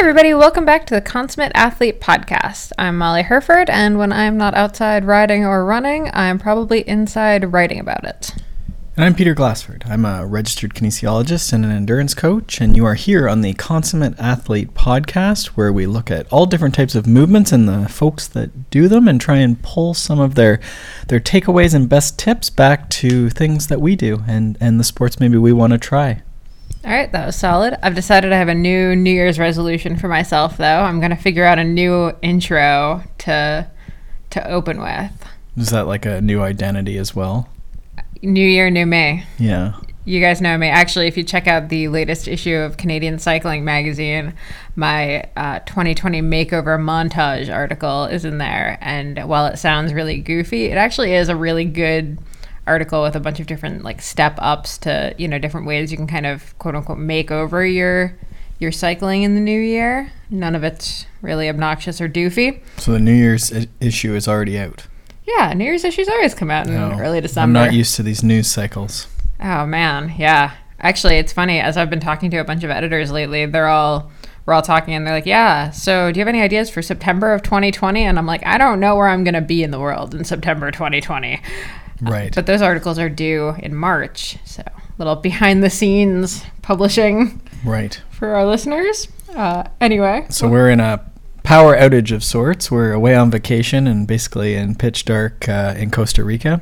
everybody, welcome back to the Consummate Athlete Podcast. I'm Molly Hurford, and when I'm not outside riding or running, I'm probably inside writing about it. And I'm Peter Glassford. I'm a registered kinesiologist and an endurance coach, and you are here on the Consummate Athlete Podcast, where we look at all different types of movements and the folks that do them and try and pull some of their their takeaways and best tips back to things that we do and, and the sports maybe we want to try. All right, that was solid. I've decided I have a new New Year's resolution for myself, though. I'm going to figure out a new intro to to open with. Is that like a new identity as well? New year, new me. Yeah. You guys know me. Actually, if you check out the latest issue of Canadian Cycling Magazine, my uh, 2020 makeover montage article is in there. And while it sounds really goofy, it actually is a really good article with a bunch of different like step ups to you know different ways you can kind of quote unquote make over your your cycling in the new year. None of it's really obnoxious or doofy. So the New Year's I- issue is already out. Yeah, New Year's issues always come out in No, early December. I'm not used to these news cycles. Oh man, yeah. Actually, it's funny as I've been talking to a bunch of editors lately. They're all we're all talking and they're like, "Yeah, so do you have any ideas for September of 2020?" And I'm like, "I don't know where I'm going to be in the world in September 2020." Right. But those articles are due in March. So, a little behind the scenes publishing right. for our listeners. Uh, anyway, So we're in a power outage of sorts. We're away on vacation and basically in pitch dark uh, in Costa Rica.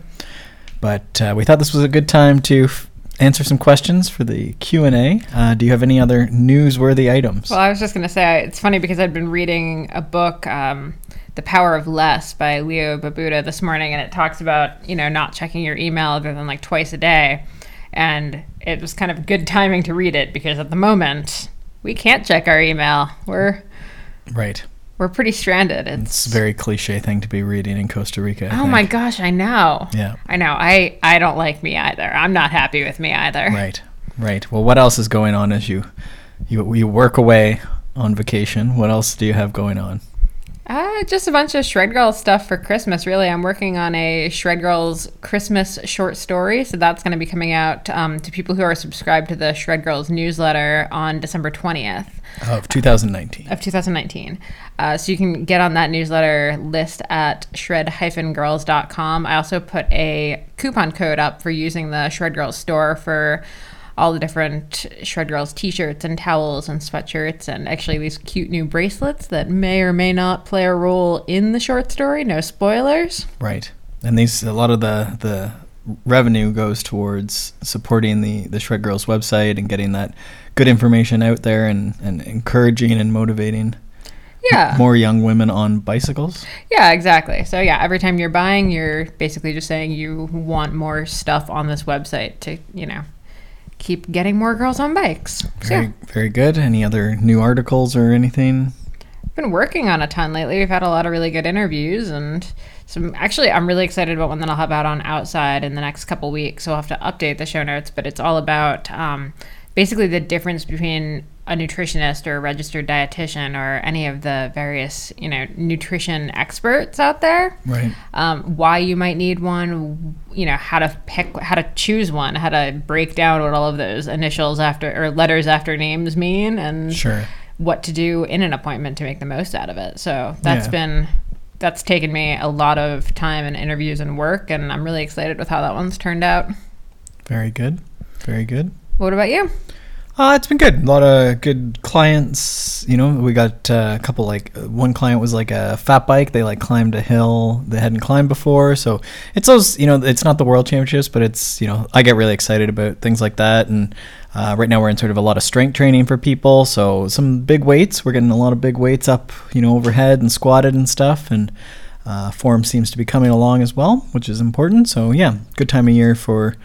But uh, we thought this was a good time to f- answer some questions for the Q and A. Uh, do you have any other newsworthy items? Well, I was just going to say it's funny because I'd been reading a book, um, "The Power of Less" by Leo Babauta this morning, and it talks about you know not checking your email other than like twice a day, and it was kind of good timing to read it because at the moment we can't check our email. We're right. We're pretty stranded. It's It's, a very cliche thing to be reading in Costa Rica. I oh my gosh, I know. Yeah. I know. I I don't like me either. I'm not happy with me either. Right. Right. Well, what else is going on as you you you work away on vacation? What else do you have going on? Uh, just a bunch of Shred Girls stuff for Christmas, really. I'm working on a Shred Girls Christmas short story, so that's going to be coming out um, to people who are subscribed to the Shred Girls newsletter on December 20th Of 2019. of 2019. Uh, so you can get on that newsletter list at shred-girls.com. I also put a coupon code up for using the Shred Girls store for all the different Shred Girls t-shirts and towels and sweatshirts and actually these cute new bracelets that may or may not play a role in the short story. No spoilers. Right. And these a lot of the the revenue goes towards supporting the the Shred Girls website and getting that good information out there and and encouraging and motivating Yeah. more young women on bicycles. Yeah, exactly. So yeah, every time you're buying, you're basically just saying you want more stuff on this website to, you know, keep getting more girls on bikes. So Very yeah, very good. Any other new articles or anything? I've been working on a ton lately. We've had a lot of really good interviews and some actually I'm really excited about one that I'll have out on outside in the next couple weeks. So I'll have to update the show notes, but it's all about um, basically the difference between a nutritionist or a registered dietitian or any of the various, you know, nutrition experts out there. Right. um, why you might need one, you know, how to pick, how to choose one, how to break down what all of those initials after or letters after names mean, and Sure. what to do in an appointment to make the most out of it. So that's Yeah. been that's taken me a lot of time and interviews and work, and I'm really excited with how that one's turned out. Very good. Very good. What about you? Uh, it's been good. A lot of good clients. You know, we got uh, a couple like uh, one client was like a fat bike. They like climbed a hill they hadn't climbed before. So it's those. You know, it's not the world championships, but it's you know I get really excited about things like that. And uh, right now we're in sort of a lot of strength training for people. So some big weights. We're getting a lot of big weights up. You know, overhead and squatted and stuff. And uh, form seems to be coming along as well, which is important. So yeah, good time of year for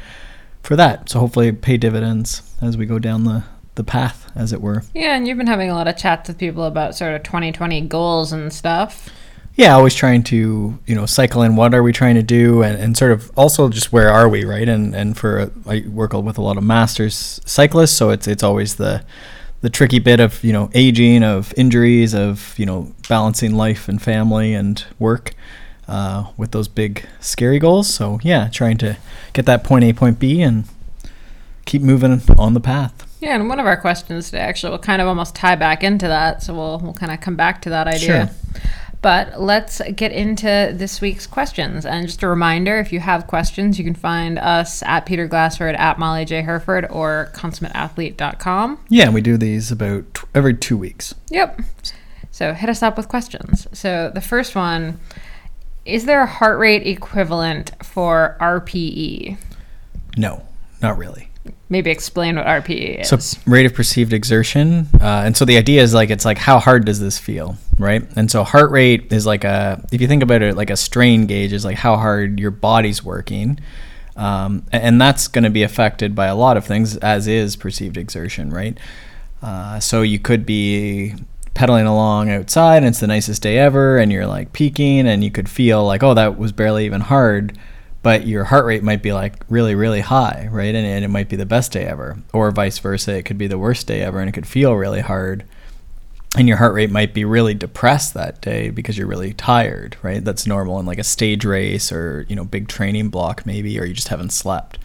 for that. So hopefully pay dividends as we go down the, the path, as it were. Yeah, and you've been having a lot of chats with people about sort of 2020 goals and stuff. Yeah, always trying to, you know, cycle in what are we trying to do and, and sort of also just where are we, right? And and for I work with a lot of masters cyclists, so it's it's always the the tricky bit of, you know, aging, of injuries, of, you know, balancing life and family and work. Uh, with those big scary goals. So yeah, trying to get that point A, point B, and keep moving on the path. Yeah, and one of our questions today actually will kind of almost tie back into that, so we'll we'll kind of come back to that idea. Sure. But let's get into this week's questions. And just a reminder, if you have questions, you can find us at Peter Glassford, at Molly J. Hurford, or consummateathlete.com. Yeah, we do these about every two weeks. Yep. So hit us up with questions. So the first one is there a heart rate equivalent for RPE? No, not really. Maybe explain what RPE is. So rate of perceived exertion, uh, and so the idea is like it's like how hard does this feel, right? And so heart rate is like a if you think about it like a strain gauge is like how hard your body's working, um, and that's going to be affected by a lot of things, as is perceived exertion, right? Uh, so you could be pedaling along outside and it's the nicest day ever and you're like peaking and you could feel like oh that was barely even hard but your heart rate might be like really really high right? And, and it might be the best day ever or vice versa. It could be the worst day ever and it could feel really hard and your heart rate might be really depressed that day because you're really tired right? That's normal in like a stage race or you know big training block maybe or you just haven't slept.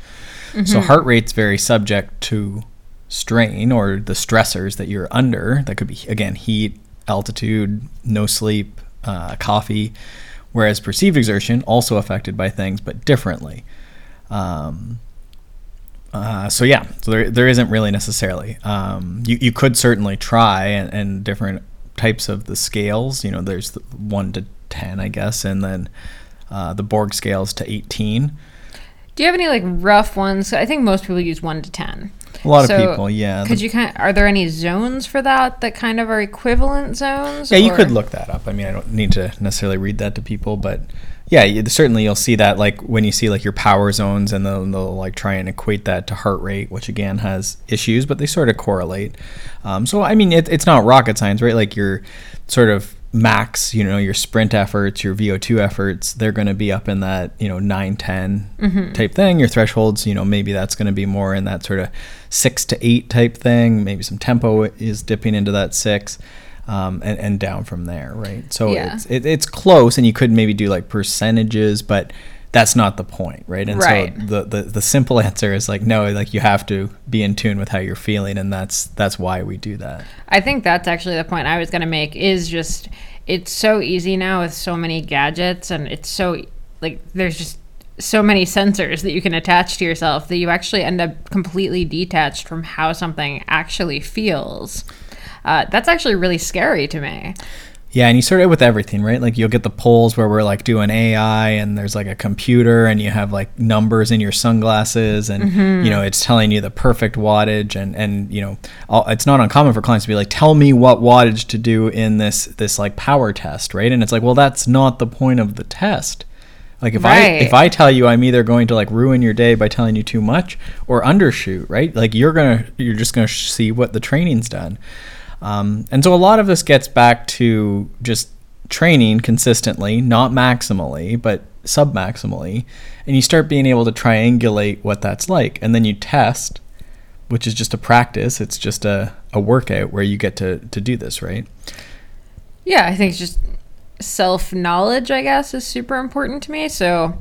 So mm-hmm. heart rate's very subject to strain or the stressors that you're under that could be again heat altitude no sleep uh, coffee whereas perceived exertion also affected by things but differently um, uh, so yeah, so there, there isn't really necessarily. Um, you, you could certainly try and, and different types of the scales. You know, there's the one to ten, I guess, and then uh, the Borg scales to eighteen. Do you have any like rough ones? I think most people use one to ten. A lot So, of people, yeah. Could you kind? are there any zones for that that kind of are equivalent zones? yeah, you could look that up. I mean, I don't need to necessarily read that to people, but yeah, you, certainly you'll see that like when you see like your power zones, and they'll, they'll like try and equate that to heart rate, which again has issues, but they sort of correlate. Um, so I mean, it, it's not rocket science, right? Like you're sort of max, you know, your sprint efforts, your VO2 efforts, they're going to be up in that, you know, 9, 10 type thing. Your thresholds, you know, maybe that's going to be more in that sort of six to eight type thing. Maybe some tempo is dipping into that six. Um, and, and down from there, right? So Yeah. it's it, it's close, and you could maybe do like percentages, but that's not the point, right? And Right. so the, the the simple answer is like no, like you have to be in tune with how you're feeling, and that's that's why we do that. I think that's actually the point I was going to make is just it's so easy now with so many gadgets and it's so like there's just so many sensors that you can attach to yourself that you actually end up completely detached from how something actually feels. Uh, that's actually really scary to me. Yeah, and you sort of with everything, right? Like you'll get the polls where we're like doing AI and there's like a computer and you have like numbers in your sunglasses and mm-hmm. you know it's telling you the perfect wattage and and you know it's not uncommon for clients to be like tell me what wattage to do in this this like power test, right? And it's like, well, that's not the point of the test. Like if I if I tell you I'm either going to like ruin your day by telling you too much or undershoot, right? Like you're gonna you're just gonna sh- see what the training's done. Um, and so a lot of this gets back to just training consistently, not maximally, but submaximally, and you start being able to triangulate what that's like, and then you test, which is just a practice. It's just a, a workout where you get to to do this, right? Yeah, I think it's just self knowledge, I guess, is super important to me. So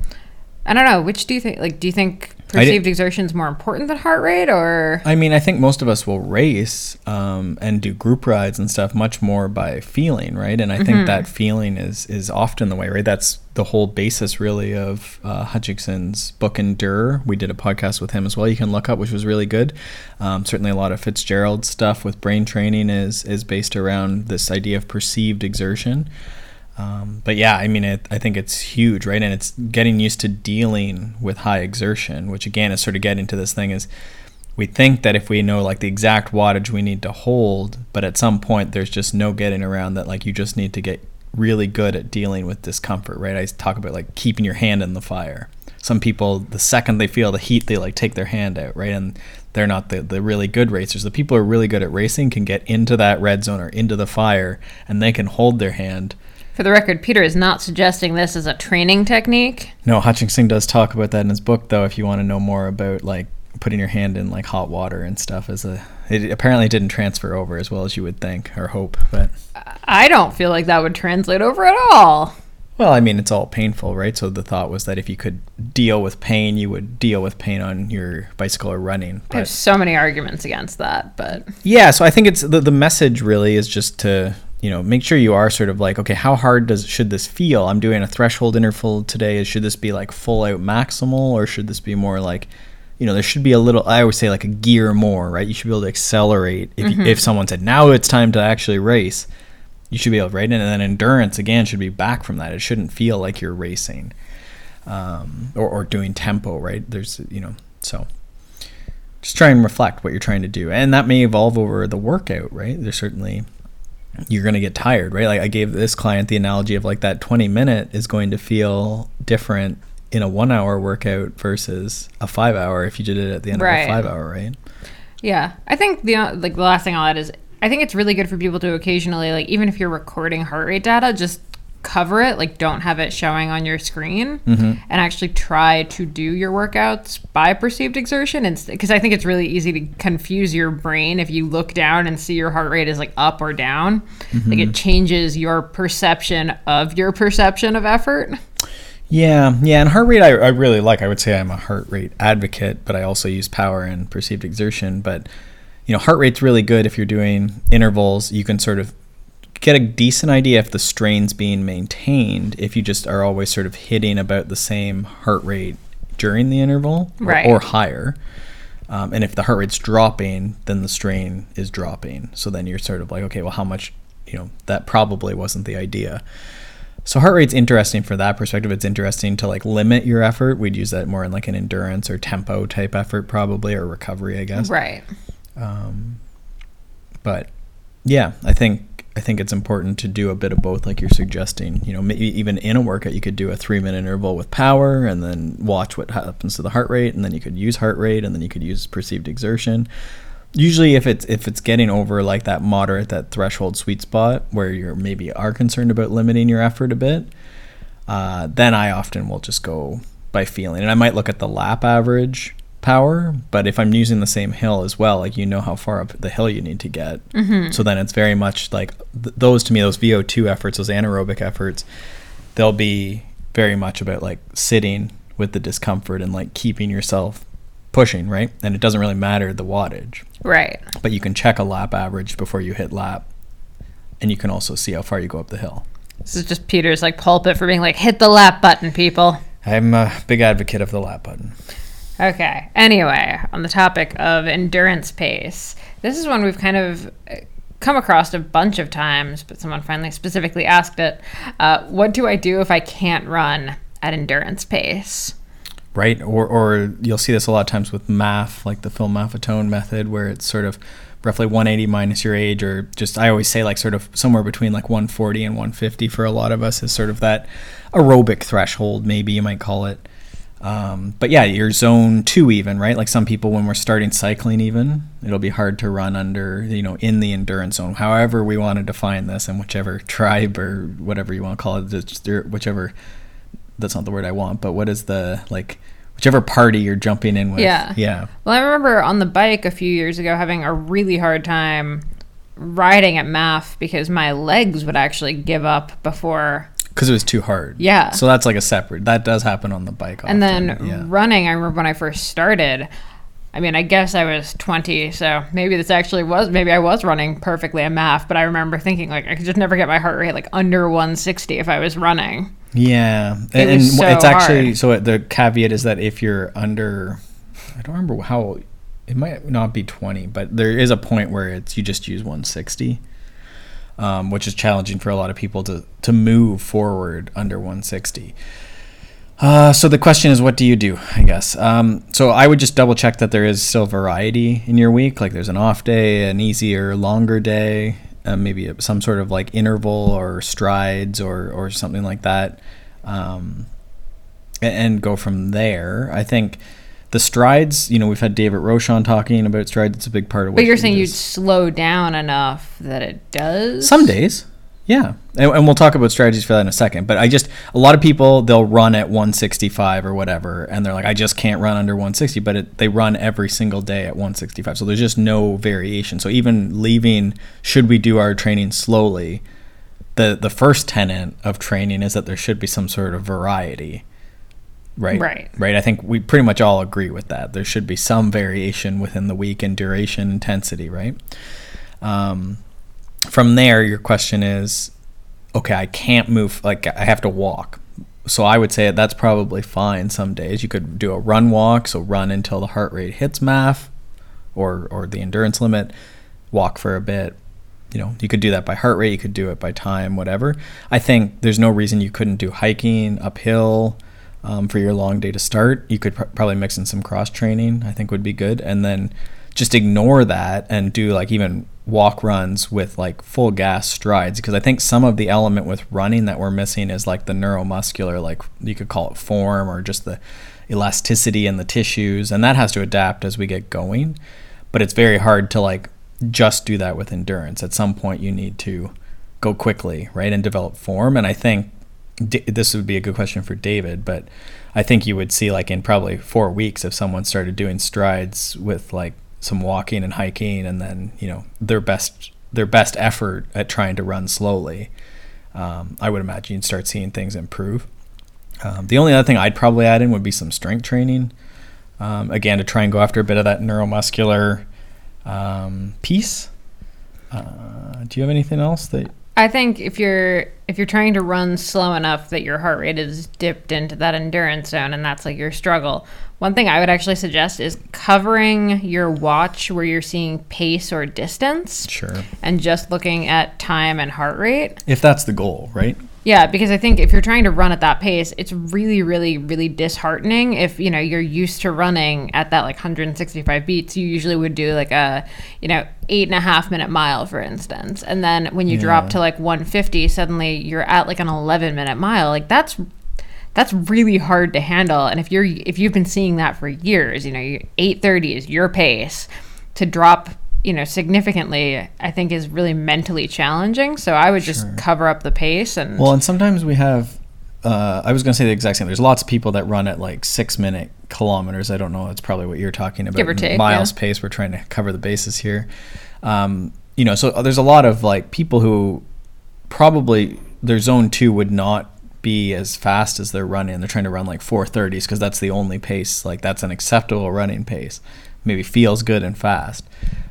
I don't know. Which do you think? Like, do you think perceived exertion is more important than heart rate, or I mean, I think most of us will race um, and do group rides and stuff much more by feeling, right? And I think that feeling is is often the way, right? That's the whole basis, really, of uh, Hutchinson's book Endure. We did a podcast with him as well. You can look up, which was really good. Um, certainly, a lot of Fitzgerald's stuff with brain training is is based around this idea of perceived exertion. Um, but yeah, I mean, it, I think it's huge, right? And it's getting used to dealing with high exertion, which again is sort of getting to this thing is we think that if we know like the exact wattage we need to hold, but at some point there's just no getting around that. Like you just need to get really good at dealing with discomfort, right? I talk about like keeping your hand in the fire. Some people, the second they feel the heat, they like take their hand out, right? And they're not the, the really good racers. The people who are really good at racing can get into that red zone or into the fire and they can hold their hand for the record, Peter is not suggesting this as a training technique. No, Hutchinson does talk about that in his book, though. If you want to know more about like putting your hand in like hot water and stuff, as a it apparently didn't transfer over as well as you would think or hope. But I don't feel like that would translate over at all. Well, I mean, it's all painful, right? So the thought was that if you could deal with pain, you would deal with pain on your bicycle or running. There's so many arguments against that, but yeah, so I think it's the, the message really is just to you know make sure you are sort of like okay how hard does should this feel? I'm doing a threshold interval today. Should this be like full out maximal or should this be more like you know there should be a little i always say like a gear more right? You should be able to accelerate if, mm-hmm. if someone said now it's time to actually race you should be able to ride and then endurance again should be back from that. It shouldn't feel like you're racing um, or, or doing tempo right? There's you know so just try and reflect what you're trying to do. And that may evolve over the workout right? There's certainly you're going to get tired, right? Like I gave this client the analogy of like that 20 minute is going to feel different in a one hour workout versus a five hour if you did it at the end right. of a five hour, right? Yeah. I think the, like the last thing I'll add is I think it's really good for people to occasionally, like, even if you're recording heart rate data, just cover it like don't have it showing on your screen mm-hmm. and actually try to do your workouts by perceived exertion because i think it's really easy to confuse your brain if you look down and see your heart rate is like up or down mm-hmm. like it changes your perception of your perception of effort yeah yeah and heart rate I, I really like i would say i'm a heart rate advocate but i also use power and perceived exertion but you know heart rate's really good if you're doing intervals you can sort of get a decent idea if the strain's being maintained if you just are always sort of hitting about the same heart rate during the interval or, right. or higher. Um, and if the heart rate's dropping, then the strain is dropping. So then you're sort of like, okay, well, how much, you know, that probably wasn't the idea. So heart rate's interesting for that perspective. It's interesting to like limit your effort. We'd use that more in like an endurance or tempo type effort, probably, or recovery, I guess. Right. Um, but yeah, I think I think it's important to do a bit of both, like you're suggesting. You know, maybe even in a workout, you could do a three minute interval with power and then watch what happens to the heart rate, and then you could use heart rate, and then you could use perceived exertion. Usually, if it's if it's getting over like that moderate, that threshold sweet spot where you're maybe are concerned about limiting your effort a bit, uh, then I often will just go by feeling, and I might look at the lap average power but if i'm using the same hill as well like you know how far up the hill you need to get. Mm-hmm. so then it's very much like th- those to me those vo2 efforts those anaerobic efforts they'll be very much about like sitting with the discomfort and like keeping yourself pushing right? And it doesn't really matter the wattage. Right. But you can check a lap average before you hit lap and you can also see how far you go up the hill. This is just peter's like pulpit for being like hit the lap button people. I'm a big advocate of the lap button Okay. Anyway, on the topic of endurance pace, this is one we've kind of uh, come across a bunch of times, but someone finally specifically asked it. Uh, what do I do if I can't run at endurance pace? Right. Or, or you'll see this a lot of times with MAF, like the Phil Maffetone method, where it's sort of roughly 180 minus your age, or just I always say like sort of somewhere between like 140 and 150 for a lot of us is sort of that aerobic threshold, maybe you might call it. Um, but yeah, your zone two even, right? Like some people, when we're starting cycling, even it'll be hard to run under, you know, in the endurance zone. However, we want to define this, and whichever tribe or whatever you want to call it, whichever. That's not the word I want, but what is the like? Whichever party you're jumping in with. Yeah. Yeah. Well, I remember on the bike a few years ago having a really hard time riding at MAF because my legs would actually give up before because it was too hard. Yeah. So that's like a separate. That does happen on the bike. Often. And then yeah. running, I remember when I first started. I mean, I guess I was 20, so maybe this actually was. Maybe I was running perfectly at MAF, but I remember thinking like I could just never get my heart rate like under 160 if I was running. Yeah, it and, so it's actually hard. so. The caveat is that if you're under, I don't remember how. It might not be 20, but there is a point where it's you just use 160 um, which is challenging for a lot of people to to move forward under 160. Uh, so the question is, what do you do? I guess. Um, so I would just double check that there is still variety in your week. Like there's an off day, an easier, longer day, uh, maybe some sort of like interval or strides or or something like that, um, and, and go from there. I think the strides, you know, we've had David Roche on talking about strides. It's a big part of what. But you're saying you'd slow down enough that it does. Some days, yeah, and, and, we'll talk about strategies for that in a second. But I just a lot of people they'll run at 165 or whatever, and they're like, I just can't run under 160. But it, they run every single day at 165, so there's just no variation. So even leaving, should we do our training slowly? the the first tenet of training is that there should be some sort of variety. Right. Right. Right. I think we pretty much all agree with that. There should be some variation within the week in duration, intensity, right? Um, from there, your question is, okay, I can't move. Like I have to walk. So I would say that's probably fine. Some days you could do a run walk. So run until the heart rate hits MAF, or or the endurance limit. Walk for a bit. You know, you could do that by heart rate. You could do it by time, whatever. I think there's no reason you couldn't do hiking uphill um, for your long day to start. You could pr- probably mix in some cross training. I think would be good, and then just ignore that and do like even walk runs with like full gas strides because I think some of the element with running that we're missing is like the neuromuscular like you could call it form or just the elasticity in the tissues and that has to adapt as we get going but it's very hard to like just do that with endurance at some point you need to go quickly right and develop form and I think This would be a good question for David but I think you would see like in probably 4 weeks if someone started doing strides with like some walking and hiking and then you know their best their best effort at trying to run slowly um, i would imagine you'd start seeing things improve. Um, the only other thing i'd probably add in would be some strength training um, again to try and go after a bit of that neuromuscular um, piece uh, do you have anything else that I think if you're if you're trying to run slow enough that your heart rate is dipped into that endurance zone and that's like your struggle, one thing I would actually suggest is covering your watch where you're seeing pace or distance sure and just looking at time and heart rate. if that's the goal right Yeah, because I think if you're trying to run at that pace, it's really, really, really disheartening. If you know you're used to running at that like 165 beats, you usually would do like a you know eight and a half minute mile, for instance, and then when you drop to like 150, suddenly you're at like an 11 minute mile. Like that's that's really hard to handle. And if you're if you've been seeing that for years, you know, you- 830 is your pace to drop you know significantly i think is really mentally challenging so i would just Sure. cover up the pace and Well, and sometimes we have. Uh, I was going to say the exact same. There's lots of people that run at like six minute kilometers. I don't know. That's probably what you're talking about. Give or take, miles yeah. pace. We're trying to cover the bases here. Um, you know, so there's a lot of like people who probably their zone two would not be as fast as they're running. They're trying to run like 430s because that's the only pace. Like that's an acceptable running pace. Maybe feels good and fast.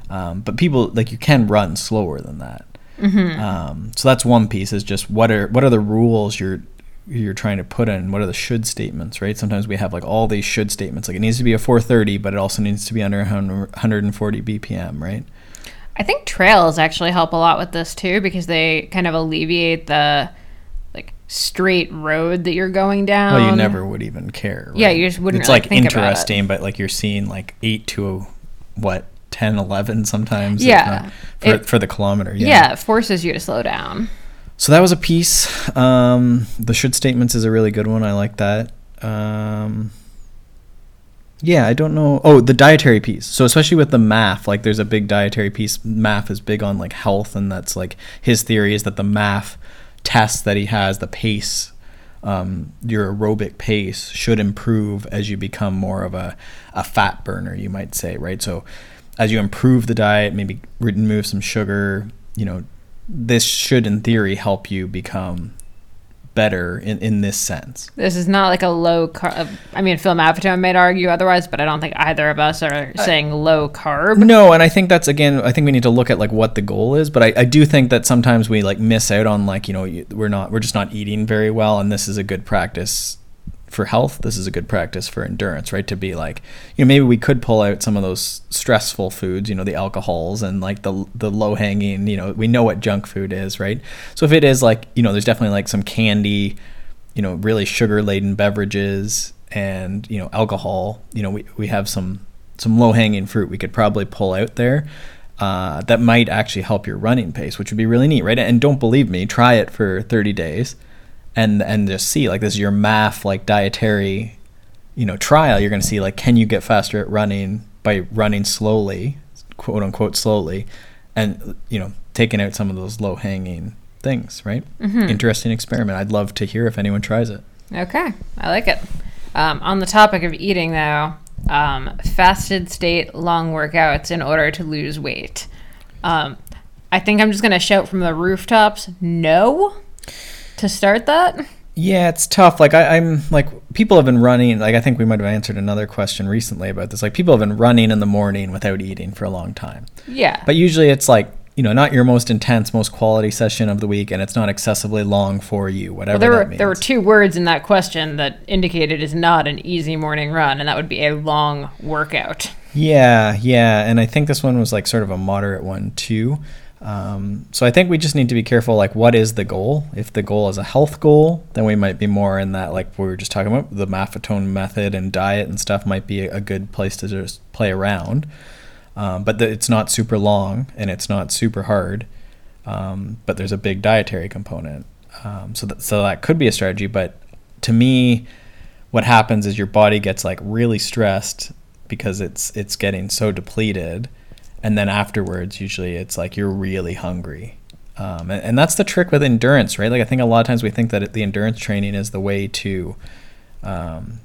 Um, but people like you can run slower than that. Um, so that's one piece is just what are what are the rules you're you're trying to put in what are the should statements right sometimes we have like all these should statements like it needs to be a 430 but it also needs to be under 100 140 bpm right I think trails actually help a lot with this too because they kind of alleviate the like straight road that you're going down. well you never would even care Um, Yeah, right? you just wouldn't it's really like think about it. interesting but like you're seeing like 8 to what 10 11 sometimes Yeah. for, It- for the kilometer Yeah. yeah. it forces you to slow down. So that was a piece. Um, the should statements is a really good one. I like that. Um, yeah, I don't know. Oh, the dietary piece. So especially with the MAF, like there's a big dietary piece. MAF is big on like health, and that's like his theory is that the MAF test that he has, the pace, um, your aerobic pace should improve as you become more of a, a fat burner, you might say, right? So as you improve the diet, maybe remove some sugar, you know, this should in theory help you become better in, in this sense. This is not like a low carb. Uh, I mean, Phil Maffetone might argue otherwise, but I don't think either of us are saying low carb. No, and I think that's again. I think we need to look at like what the goal is, but I, I do think that sometimes we like miss out on like you know we're not we're just not eating very well, and this is a good practice for health. This is a good practice for endurance, right? To be like you know maybe we could pull out some of those stressful foods, you know, the alcohols and like the the low hanging. You know, we know what junk food is, right? So if it is like you know, there's definitely like some candy, you know, really sugar laden beverages and you know alcohol. You know, we we have some some low hanging fruit we could probably pull out there. Uh, that might actually help your running pace, which would be really neat, right? And don't believe me, try it for 30 days, and and just see like this is your MAF like dietary, you know, trial. You're gonna see like can you get faster at running by running slowly, quote unquote slowly, and you know taking out some of those low hanging things, right? Interesting experiment. I'd love to hear if anyone tries it. Okay, I like it. Um, on the topic of eating, though, um, fasted state long workouts in order to lose weight. Um, I think I'm just going to shout from the rooftops no to start that. Yeah, it's tough. Like I, I'm like people have been running. Like I think we might have answered another question recently about this. Like people have been running in the morning without eating for a long time. Yeah. But usually it's like you know not your most intense, most quality session of the week, and it's not excessively long for you. Whatever well, there were means. there were two words in that question that indicated it's not an easy morning run, and that would be a long workout. Yeah, yeah, and I think this one was like sort of a moderate one too. Um, so I think we just need to be careful. Like, what is the goal? If the goal is a health goal, then we might be more in that, like we were just talking about, the Maffetone method and diet and stuff might be a good place to just play around. Um, but the, it's not super long and it's not super hard. Um, but there's a big dietary component. Um, so that, so that could be a strategy. But to me, what happens is your body gets like really stressed because it's it's getting so depleted and then afterwards usually it's like you're really hungry um, and, and, that's the trick with endurance right like i think a lot of times we think that the endurance training is the way to um,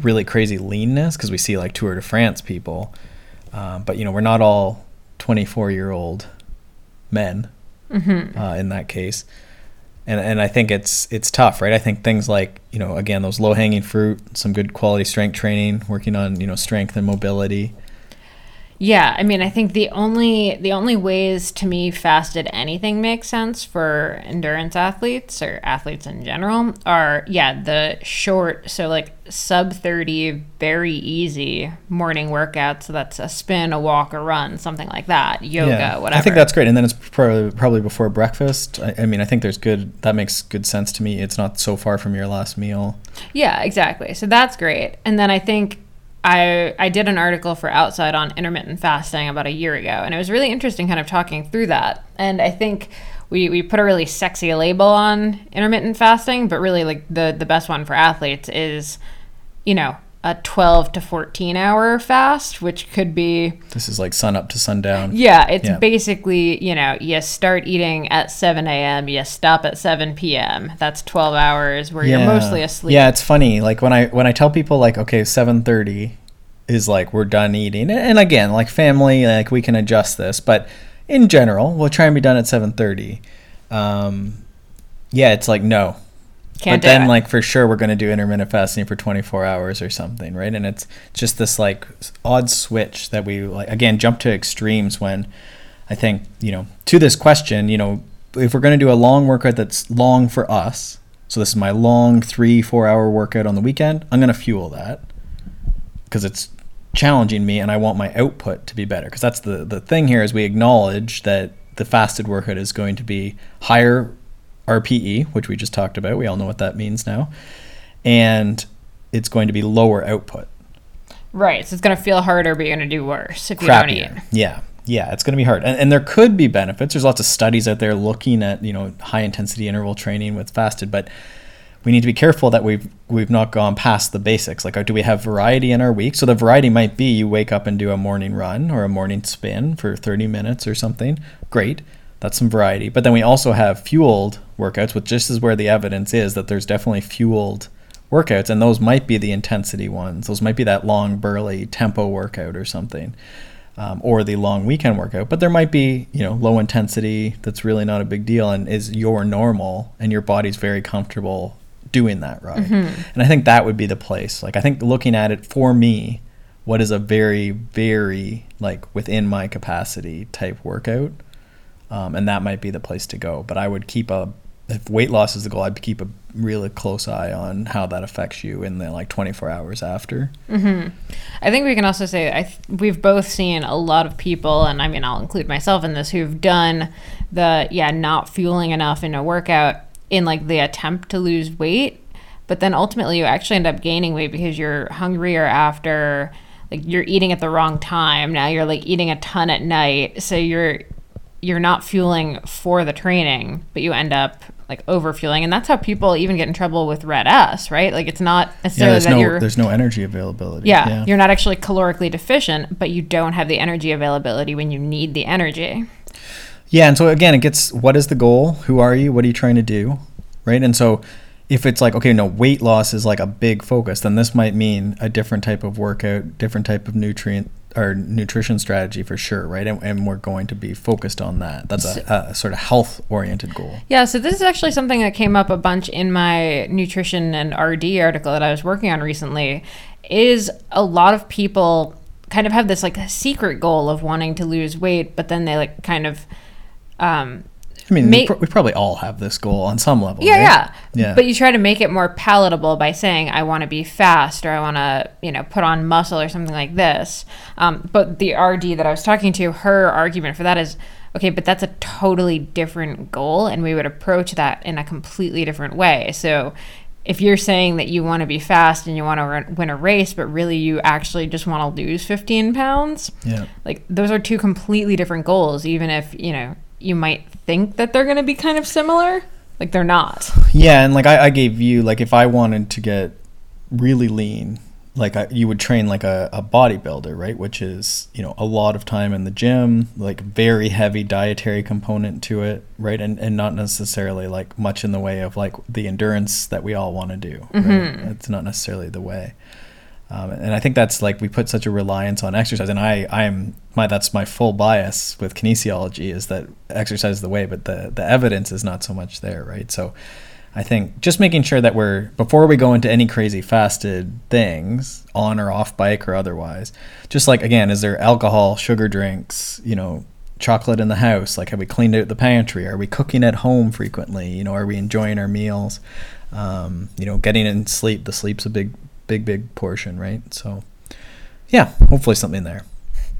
really crazy leanness because we see like tour de france people um, but you know we're not all 24 year old men mm-hmm. uh, in that case and and I think it's it's tough, right? I think things like you know again those low hanging fruit, some good quality strength training, working on you know strength and mobility, yeah, I mean, I think the only the only ways to me fasted anything makes sense for endurance athletes or athletes in general are yeah the short so like sub thirty very easy morning workouts. So that's a spin, a walk, a run, something like that. Yoga, yeah, whatever. I think that's great, and then it's probably probably before breakfast. I, I mean, I think there's good that makes good sense to me. It's not so far from your last meal. Yeah, exactly. So that's great, and then I think I I did an article for Outside on intermittent fasting about a year ago, and it was really interesting, kind of talking through that. And I think we we put a really sexy label on intermittent fasting, but really like the the best one for athletes is, you know, a 12 to 14 hour fast, which could be. This is like sun up to sundown. Yeah, it's yeah. basically, you know, you start eating at 7 a.m., you stop at 7 p.m. That's 12 hours where yeah. you're mostly asleep. Yeah, it's funny. Like when I when I tell people like, okay, 7:30 is like we're done eating, and again, like family, like we can adjust this, but in general, we'll try and be done at 7:30. Um, yeah, it's like no, can't but then, it. like for sure, we're going to do intermittent fasting for 24 hours or something, right? And it's just this like odd switch that we like again jump to extremes when I think you know to this question, you know, if we're going to do a long workout that's long for us, so this is my long three four hour workout on the weekend, I'm going to fuel that because it's challenging me and I want my output to be better because that's the the thing here is we acknowledge that the fasted workout is going to be higher RPE, which we just talked about. We all know what that means now. And it's going to be lower output. Right. So it's going to feel harder, but you're going to do worse if you don't eat. Yeah. Yeah, it's going to be hard. And, and there could be benefits. There's lots of studies out there looking at, you know, high intensity interval training with fasted, but we need to be careful that we've we've not gone past the basics. Like, do we have variety in our week? So the variety might be you wake up and do a morning run or a morning spin for 30 minutes or something. Great. That's some variety. But then we also have fueled workouts, which just is where the evidence is that there's definitely fueled workouts, and those might be the intensity ones. Those might be that long, burly tempo workout or something, um, or the long weekend workout. But there might be, you know, low intensity that's really not a big deal and is your normal, and your body's very comfortable doing that right. Mm-hmm. And I think that would be the place. Like I think looking at it for me, what is a very, very like within my capacity type workout um, and that might be the place to go. But I would keep a if weight loss is the goal, I'd keep a really close eye on how that affects you in the like 24 hours after. Mm-hmm. I think we can also say I th- we've both seen a lot of people, and I mean I'll include myself in this, who've done the yeah not fueling enough in a workout in like the attempt to lose weight, but then ultimately you actually end up gaining weight because you're hungrier after. Like you're eating at the wrong time. Now you're like eating a ton at night, so you're you're not fueling for the training, but you end up like overfueling and that's how people even get in trouble with RED-S, right? Like it's not necessarily yeah, that no, you're there's no energy availability. Yeah, yeah, you're not actually calorically deficient, but you don't have the energy availability when you need the energy. Yeah, and so again, it gets what is the goal? Who are you? What are you trying to do? Right, and so if it's like okay no weight loss is like a big focus then this might mean a different type of workout different type of nutrient our nutrition strategy for sure, right? And, and we're going to be focused on that. That's a, a sort of health oriented goal. Yeah, so this is actually something that came up a bunch in my nutrition and RD article that I was working on recently. Is a lot of people kind of have this like secret goal of wanting to lose weight, but then they like kind of um, I mean, Make- we, pr- we probably all have this goal on some level. Yeah, right? yeah. Yeah. But you try to make it more palatable by saying, I want to be fast or I want to, you know, put on muscle or something like this. Um, but the RD that I was talking to, her argument for that is, okay, but that's a totally different goal and we would approach that in a completely different way. So if you're saying that you want to be fast and you want to run, win a race, but really you actually just want to lose 15 pounds, Yeah. like those are two completely different goals, even if, you know, you might think that they're going to be kind of similar. Like they're not. Yeah, and like I, I gave you like if I wanted to get really lean, like I, you would train like a, a bodybuilder, right? Which is you know a lot of time in the gym, like very heavy dietary component to it, right? And and not necessarily like much in the way of like the endurance that we all want to do. Right? Mm-hmm. It's not necessarily the way. Um, and I think that's like we put such a reliance on exercise, and I I'm my that's my full bias with kinesiology is that exercise is the way, but the the evidence is not so much there, right? So I think just making sure that we're before we go into any crazy fasted things on or off bike or otherwise, just like again, is there alcohol, sugar drinks, you know, chocolate in the house? Like have we cleaned out the pantry? Are we cooking at home frequently? You know, are we enjoying our meals? Um, you know, getting in sleep. The sleep's a big, big, big portion, right? So, yeah, hopefully something there.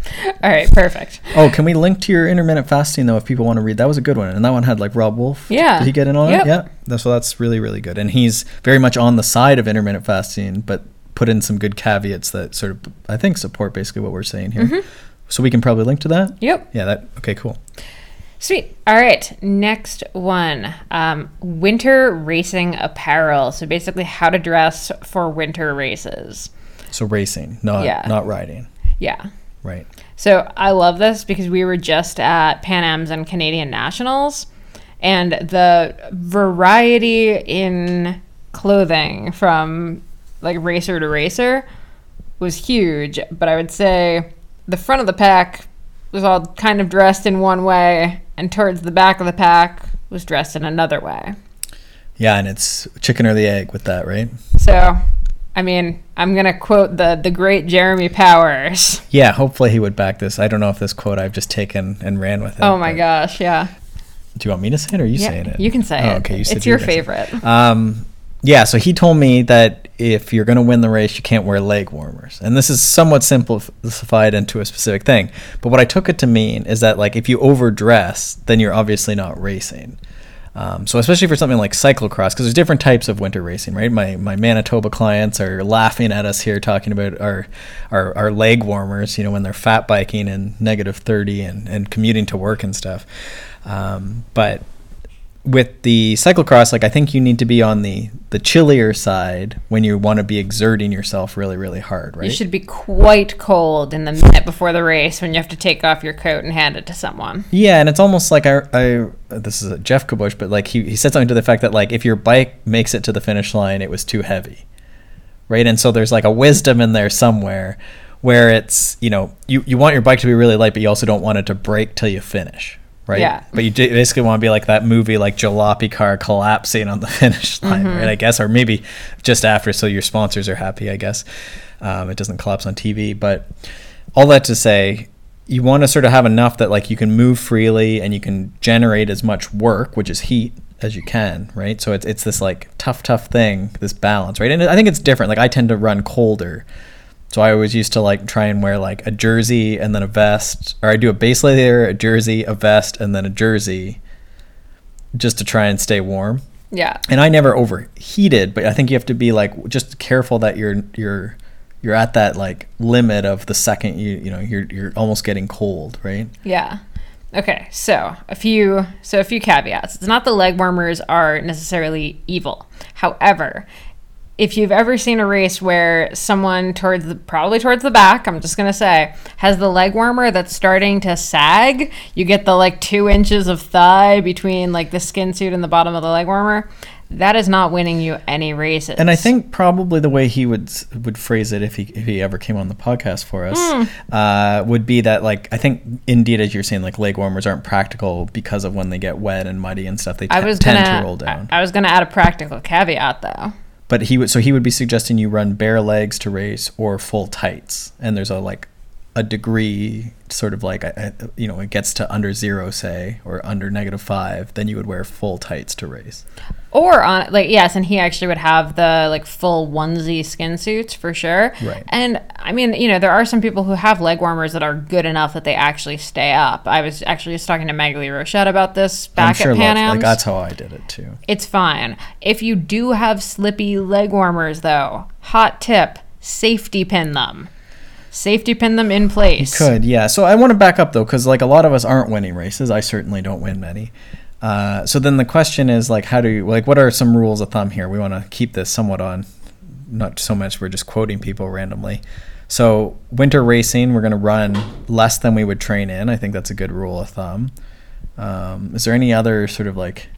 All right, perfect. Oh, can we link to your intermittent fasting though if people want to read? That was a good one, and that one had like Robb Wolf. Yeah. did he get in on Yep. it? Yeah, that's so that's really really good, and he's very much on the side of intermittent fasting, but put in some good caveats that sort of I think support basically what we're saying here. Mm-hmm. So we can probably link to that. Yep. Yeah. That okay. Cool. Sweet. All right. Next one um, winter racing apparel. So basically, how to dress for winter races. So racing, not Yeah. not riding. Yeah. Right. So I love this because we were just at Pan Am's and Canadian Nationals, and the variety in clothing from like racer to racer was huge. But I would say the front of the pack was all kind of dressed in one way, and towards the back of the pack was dressed in another way. Yeah, and it's chicken or the egg with that, right? So, I mean, I'm gonna quote the the great Jeremy Powers. Yeah, hopefully he would back this. I don't know if this quote I've just taken and ran with it. Oh my gosh, yeah. Do you want me to say it or are you saying it? You can say Oh, it. okay, you said it's you your were say it. favorite. Um, yeah, so he told me that if you're going to win the race, you can't wear leg warmers. And this is somewhat simplified into a specific thing. But what I took it to mean is that, like, if you overdress, then you're obviously not racing. Um, so especially for something like cyclocross, because there's different types of winter racing, right? My my Manitoba clients are laughing at us here talking about our our, our leg warmers, you know, when they're fat biking and negative 30 and, and commuting to work and stuff. Um, but with the cyclocross, like I think you need to be on the the chillier side when you want to be exerting yourself really, really hard, right? You should be quite cold in the minute before the race when you have to take off your coat and hand it to someone. Yeah, and it's almost like I, I this is Geoff Kabush, but like he, he said something to the fact that like if your bike makes it to the finish line, it was too heavy, right? And so there's like a wisdom in there somewhere where it's you know you you want your bike to be really light, but you also don't want it to break till you finish, right? Yeah. But you basically want to be like that movie, like jalopy car collapsing on the finish line, right? I guess, or maybe just after, so your sponsors are happy. I guess um, it doesn't collapse on TV, but all that to say you want to sort of have enough that like you can move freely and you can generate as much work which is heat as you can right so it's, it's this like tough tough thing this balance right and i think it's different like i tend to run colder so i always used to like try and wear like a jersey and then a vest or i do a base layer a jersey a vest and then a jersey just to try and stay warm Yeah. and I never overheated, but I think you have to be like just careful that you're you're you're at that like limit of the second you you know you're you're almost getting cold, right? Yeah. Okay, so a few so a few caveats. It's not the leg warmers are necessarily evil. However, if you've ever seen a race where someone towards the probably towards the back, I'm just gonna say, has the leg warmer that's starting to sag, you get the like two inches of thigh between like the skin suit and the bottom of the leg warmer. that is not winning you any races. And I think probably the way he would would phrase it if he if he ever came on the podcast for us Hmm. uh, would be that like I think indeed as you're saying like leg warmers aren't practical because of when they get wet and muddy and stuff they I te- was tend gonna to roll down. I, I was gonna add a practical caveat though. But he would so he would be suggesting you run bare legs to race or full tights. And there's a like a degree sort of like you know it gets to under zero say or under negative five then you would wear full tights to race Or on like yes, and he actually would have the like full onesie skin suits for sure. Right. And I mean, you know, there are some people who have leg warmers that are good enough that they actually stay up. I was actually just talking to Maghalie Rochette about this back sure at Pan Am's. like that's how i did it too it's fine. If you do have slippy leg warmers though, hot tip, safety pin them. Safety pin them in place. Could yeah. So I want to back up though, because like a lot of us aren't winning races. I certainly don't win many. Uh, so then the question is like, how do you like? What are some rules of thumb here? We want to keep this somewhat on, not so much we're just quoting people randomly. So winter racing, we're going to run less than we would train in. I think that's a good rule of thumb. Um, is there any other sort of like?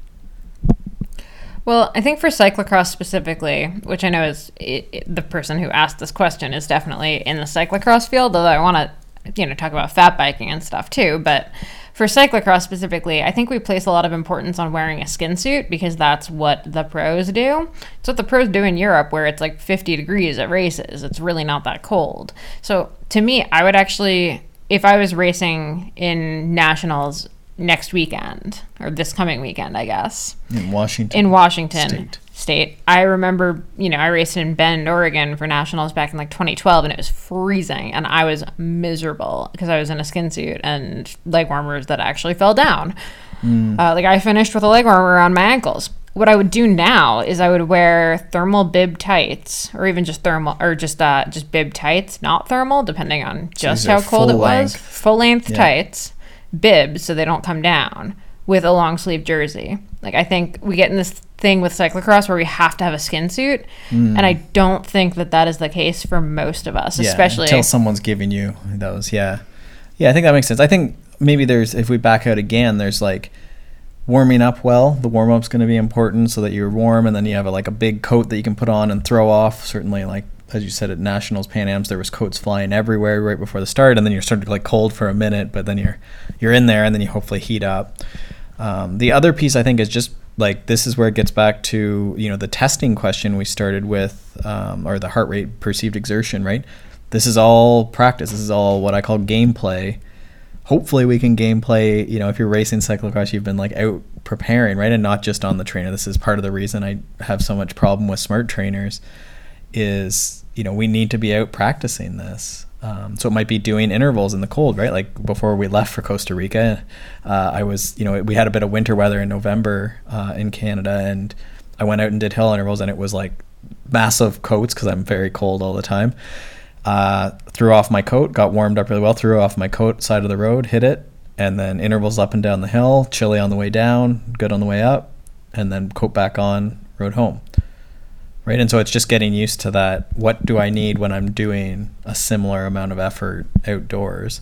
Well, I think for cyclocross specifically, which I know is i i the person who asked this question is definitely in the cyclocross field, although I want to, you know, talk about fat biking and stuff too. But for cyclocross specifically, I think we place a lot of importance on wearing a skin suit because that's what the pros do. It's what the pros do in Europe, where it's like 50 degrees at races. It's really not that cold. So to me, I would actually, if I was racing in nationals next weekend or this coming weekend, I guess In Washington. in Washington State. State. I remember, you know, I raced in Bend, Oregon for nationals back in like 2012 and it was freezing and I was miserable because I was in a skin suit and leg warmers that actually fell down. Uh, like I finished with a leg warmer around my ankles. What I would do now is I would wear thermal bib tights or even just thermal or just uh just bib tights, not thermal depending on just are how cold it was. length. Full length Yeah. tights, bibs so they don't come down with a long sleeve jersey. Like I think we get in this thing with cyclocross where we have to have a skin suit, and I don't think that that is the case for most of us, Mm. Yeah, especially until someone's giving you those. Yeah, yeah, I think that makes sense. I think maybe there's if we back out again, there's like warming up well. The warm up's going to be important so that you're warm, and then you have a, like a big coat that you can put on and throw off. Certainly, like as you said at nationals, Pan Am's, there was coats flying everywhere right before the start, and then you're starting to like cold for a minute, but then you're you're in there, and then you hopefully heat up. Um, the other piece I think is just like this is where it gets back to you know the testing question we started with, um, or the heart rate perceived exertion, right? This is all practice. This is all what I call gameplay. Hopefully, we can gameplay. You know, if you're racing cyclocross, you've been like out preparing, right, and not just on the trainer. This is part of the reason I have so much problem with smart trainers. Is you know we need to be out practicing this. Um, so it might be doing intervals in the cold, right? Like before we left for Costa Rica, uh, I was, you know, we had a bit of winter weather in November uh, in Canada, and I went out and did hill intervals, and it was like massive coats because I'm very cold all the time. Uh, threw off my coat, got warmed up really well, threw off my coat, side of the road, hit it, and then intervals up and down the hill, chilly on the way down, good on the way up, and then coat back on, rode home right? And so it's just getting used to that. What do I need when I'm doing a similar amount of effort outdoors?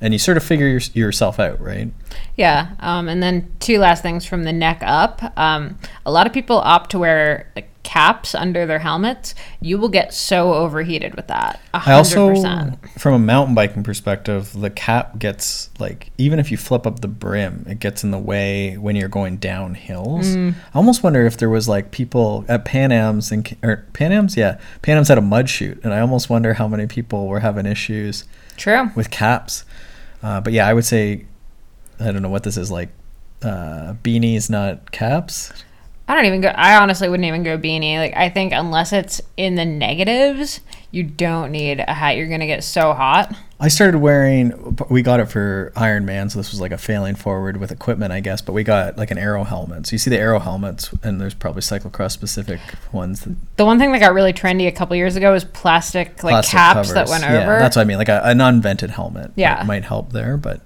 And you sort of figure your, yourself out, right? Yeah. Um, and then two last things from the neck up. Um, a lot of people opt to wear like caps under their helmets. You will get so overheated with that. A I hundred also, from a mountain biking perspective, the cap gets like even if you flip up the brim, it gets in the way when you're going down hills. Mm. I almost wonder if there was like people at Pan Am's and or Pan Am's, yeah, Pan Am's had a mud chute, and I almost wonder how many people were having issues True. with caps. Uh, but yeah, I would say I don't know what this is like. Uh, beanies, not caps. I don't even go. I honestly wouldn't even go beanie. Like I think unless it's in the negatives, you don't need a hat. You're gonna get so hot. I started wearing. We got it for Ironman, so this was like a failing forward with equipment, I guess. But we got like an aero helmet. So you see the aero helmets, and there's probably cyclocross specific ones. That, The one thing that got really trendy a couple years ago was plastic like plastic caps that went Yeah, over. that's what I mean. Like a, an unvented helmet. Yeah. might help there, but.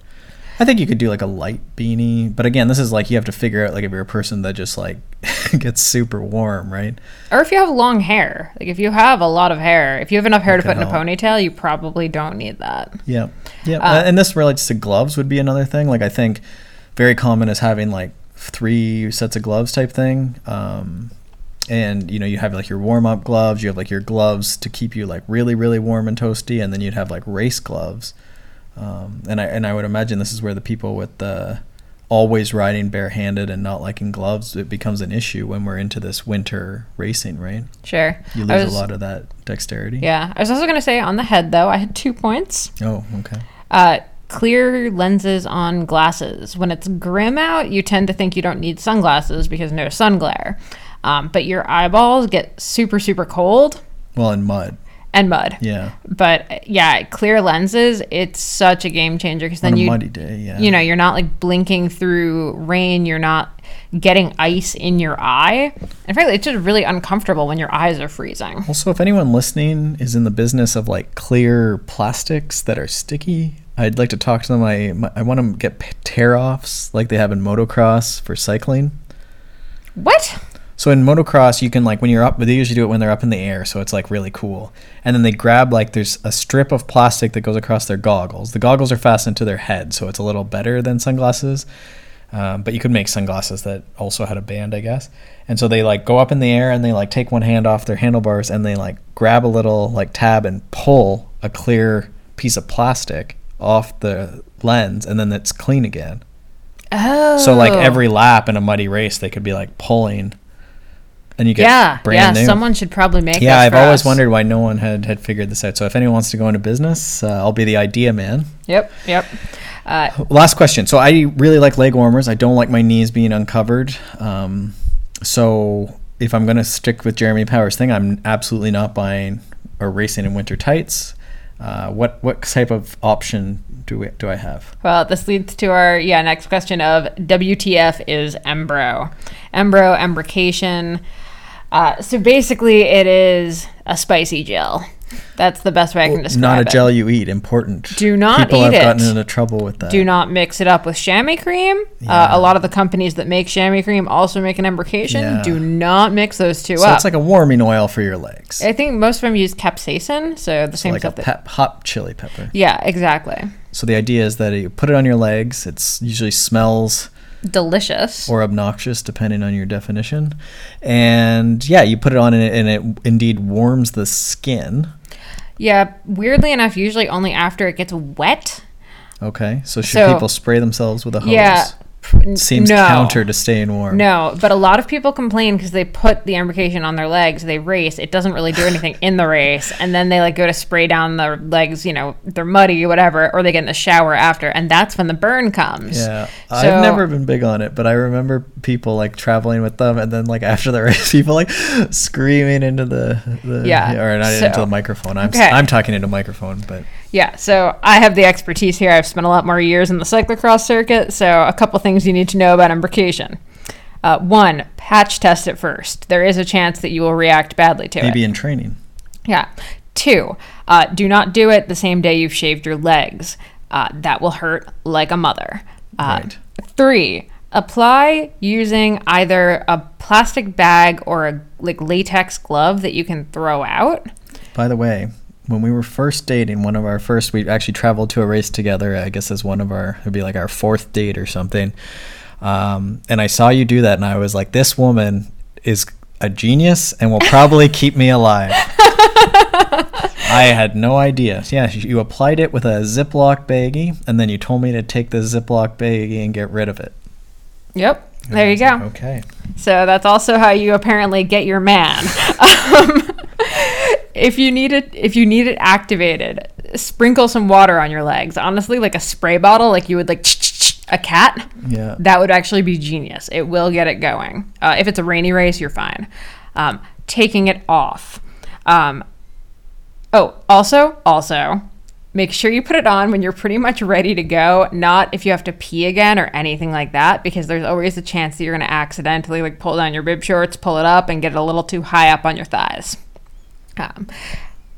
I think you could do like a light beanie, but again, this is like you have to figure out like if you're a person that just like gets super warm, right? or if you have long hair, like if you have a lot of hair, if you have enough hair to put in a ponytail, you probably don't need that. Yeah, yeah, Uh, and this relates to gloves would be another thing. Like I think very common is having like three sets of gloves type thing. Um, and you know you have like your warm up gloves, you have like your gloves to keep you like really really warm and toasty, and then you'd have like race gloves. Um, and I and I would imagine this is where the people with the always riding barehanded and not liking gloves it becomes an issue when we're into this winter racing, right? Sure. You lose was- a lot of that dexterity. Yeah. I was also going to say on the head, though, I had two points. Oh, okay. Uh, clear lenses on glasses. When it's grim out, you tend to think you don't need sunglasses because no sun glare. Um, but your eyeballs get super, super cold Well, in mud. And mud. Yeah. But yeah, clear lenses, it's such a game changer because then you muddy day, yeah. you know, you're not like blinking through rain, you're not getting ice in your eye. And frankly, it's just really uncomfortable when your eyes are freezing. Also, if anyone listening is in the business of like clear plastics that are sticky, I'd like to talk to them. I my- I want to get tear offs like they have in motocross for cycling. What? So in motocross, you can like when you're up, they usually do it when they're up in the air, so it's like really cool. And then they grab like there's a strip of plastic that goes across their goggles. The goggles are fastened to their head, so it's a little better than sunglasses. Um, but you could make sunglasses that also had a band, I guess. And so they like go up in the air and they like take one hand off their handlebars and they like grab a little like tab and pull a clear piece of plastic off the lens, and then it's clean again. Oh. So like every lap in a muddy race, they could be like pulling, and you get yeah, brand yeah. new. Someone should probably make. yeah, I've always us. wondered why no one had had figured this out. So if anyone wants to go into business, uh, I'll be the idea man. Yep, yep. Uh, Last question. So I really like leg warmers. I don't like my knees being uncovered. Um, so if I'm gonna stick with Jeremy Powers' thing, I'm absolutely not buying or racing in winter tights. Uh, what what type of option do we, do I have? well, this leads to our yeah next question of WTF is Embro, Embro embrocation. Uh, so basically, it is a spicy gel. That's the best way I can describe it. Not a it. gel you eat. Important. Do not eat. People eat have gotten it. into trouble with that. Do not mix it up with chamois cream. Uh, a lot of the companies that make chamois cream also make an embrocation. Yeah. Do not mix those two So up. So it's like a warming oil for your legs. I think most of them use capsaicin, so the same like a stuff. that, pep, hot chili pepper. yeah, exactly. So the idea is that you put it on your legs. It's usually smells Delicious. or obnoxious depending on your definition. And yeah, you put it on and it, and it indeed warms the skin. yeah, weirdly enough, usually only after it gets wet. Okay, so should So- people spray themselves with a hose? Yeah. Seems no. counter to staying warm. No, but a lot of people complain because they put the embrocation on their legs. They race. It doesn't really do anything in the race, and then they like go to spray down their legs. You know, they're muddy, or whatever, or they get in the shower after, and that's when the burn comes. Yeah, So- I've never been big on it, but I remember people like traveling with them, and then like after the race, people like screaming into the, the Yeah, or not so- into the microphone. I'm Okay. I'm talking into microphone, but Yeah, so I have the expertise here. I've spent a lot more years in the cyclocross circuit, so a couple things you need to know about embrocation. Uh, one, patch test it first. There is a chance that you will react badly to maybe it. Maybe in training. Yeah. Two, uh, do not do it the same day you've shaved your legs. Uh, that will hurt like a mother. Uh, Right. Three, apply using either a plastic bag or a like latex glove that you can throw out. By the way, when we were first dating, one of our first, we actually traveled to a race together. I guess as one of our, it'd be like our fourth date or something. Um, and I saw you do that, and I was like, this woman is a genius and will probably keep me alive. I had no idea. Yeah, you applied it with a Ziploc baggie, and then you told me to take the Ziploc baggie and get rid of it. Yep. There you go. Okay. So that's also how you apparently get your man. um, if you need it, if you need it activated, sprinkle some water on your legs. Honestly, like a spray bottle, like you would like a cat. Yeah. That would actually be genius. It will get it going. Uh, if it's a rainy race, you're fine. Um, taking it off. Um, oh, also, also, make sure you put it on when you're pretty much ready to go, not if you have to pee again or anything like that, because there's always a chance that you're going to accidentally like pull down your bib shorts, pull it up, and get it a little too high up on your thighs. Um,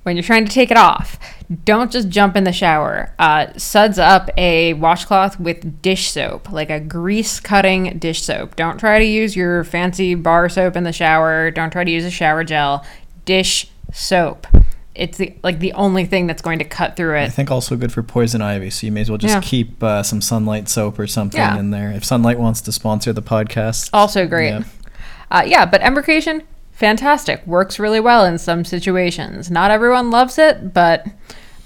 when you're trying to take it off, don't just jump in the shower. Uh, suds up a washcloth with dish soap, like a grease cutting dish soap. Don't try to use your fancy bar soap in the shower. Don't try to use a shower gel. Dish soap. it's the like the only thing that's going to cut through it. I think also good for poison ivy. So you may as well just Yeah. keep uh, some sunlight soap or something Yeah. in there. If Sunlight wants to sponsor the podcast, Also great. Yeah. Uh, yeah, but embrocation, fantastic. Works really well in some situations. Not everyone loves it, but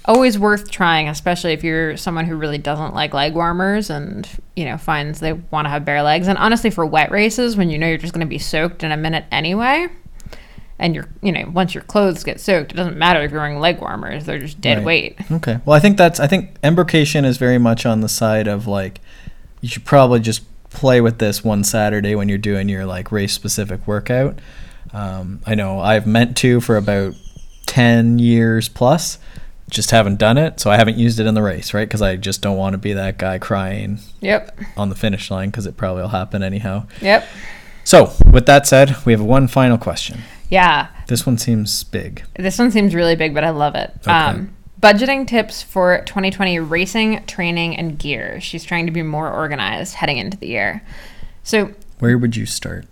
always worth trying, especially if you're someone who really doesn't like leg warmers and, you know, finds they want to have bare legs. And honestly, for wet races, when you know you're just going to be soaked in a minute anyway, and you're, you know, once your clothes get soaked, it doesn't matter if you're wearing leg warmers, they're just dead Right. weight. Okay. Well, I think that's. I think embrocation is very much on the side of like, you should probably just play with this one Saturday when you're doing your like race specific workout. Um, I know I've meant to for about ten years plus, just haven't done it. So I haven't used it in the race, right? Because I just don't want to be that guy crying Yep. on the finish line because it probably will happen anyhow. Yep. So with that said, we have one final question. Yeah. This one seems big. This one seems really big, but I love it. Okay. Um, budgeting tips for 2020 racing, training, and gear. She's trying to be more organized heading into the year. So, Where would you start?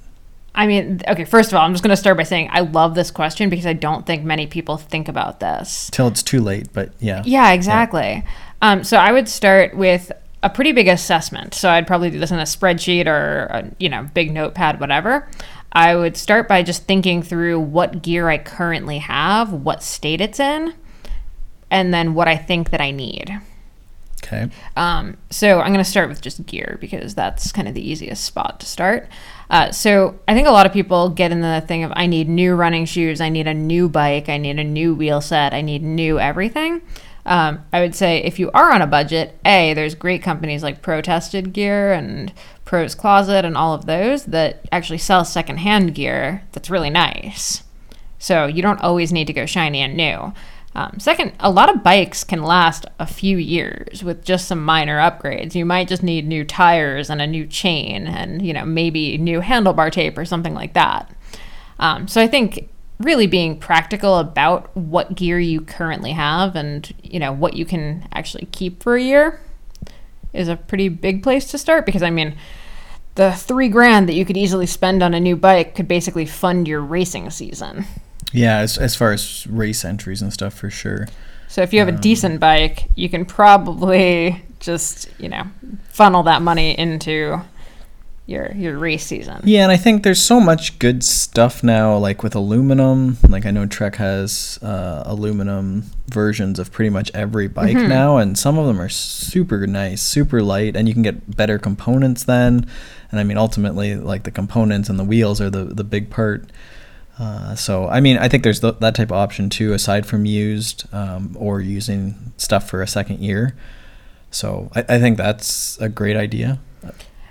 I mean, okay, first of all, I'm just going to start by saying I love this question because I don't think many people think about this. Till it's too late, but yeah. Yeah, exactly. Um, so I would start with a pretty big assessment. So I'd probably do this in a spreadsheet or a, you know big notepad, whatever. I would start by just thinking through what gear I currently have, what state it's in, and then what I think that I need. Okay. Um, so I'm going to start with just gear because that's kind of the easiest spot to start. Uh, so I think a lot of people get in the thing of I need new running shoes, I need a new bike, I need a new wheel set, I need new everything. Um, I would say if you are on a budget, A, there's great companies like Protested Gear and Pro's Closet and all of those that actually sell secondhand gear that's really nice. So you don't always need to go shiny and new. Um, second, a lot of bikes can last a few years with just some minor upgrades. You might just need new tires and a new chain and, you know, maybe new handlebar tape or something like that. Um, so I think really being practical about what gear you currently have and, you know, what you can actually keep for a year is a pretty big place to start because, I mean, the three grand that you could easily spend on a new bike could basically fund your racing season. Yeah, as, as far as race entries and stuff, for sure. So if you have a decent bike, you can probably just, you know, funnel that money into your your race season. Yeah, and I think there's so much good stuff now, like with aluminum. Like I know Trek has uh, aluminum versions of pretty much every bike now, and some of them are super nice, super light, and you can get better components then. And I mean, ultimately, like the components and the wheels are the the big part. Uh, so I mean, I think there's th- that type of option too, aside from used um, or using stuff for a second year. So I, I think that's a great idea.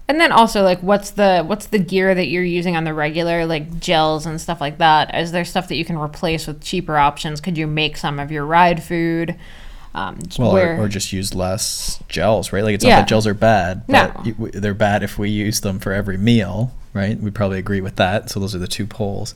And then also like what's the what's the gear that you're using on the regular like gels and stuff like that? Is there stuff that you can replace with cheaper options? Could you make some of your ride food? Um, Well, or, or just use less gels, right? Like it's Yeah. not that gels are bad, No. but w- they're bad if we use them for every meal, right? We probably agree with that. So those are the two poles.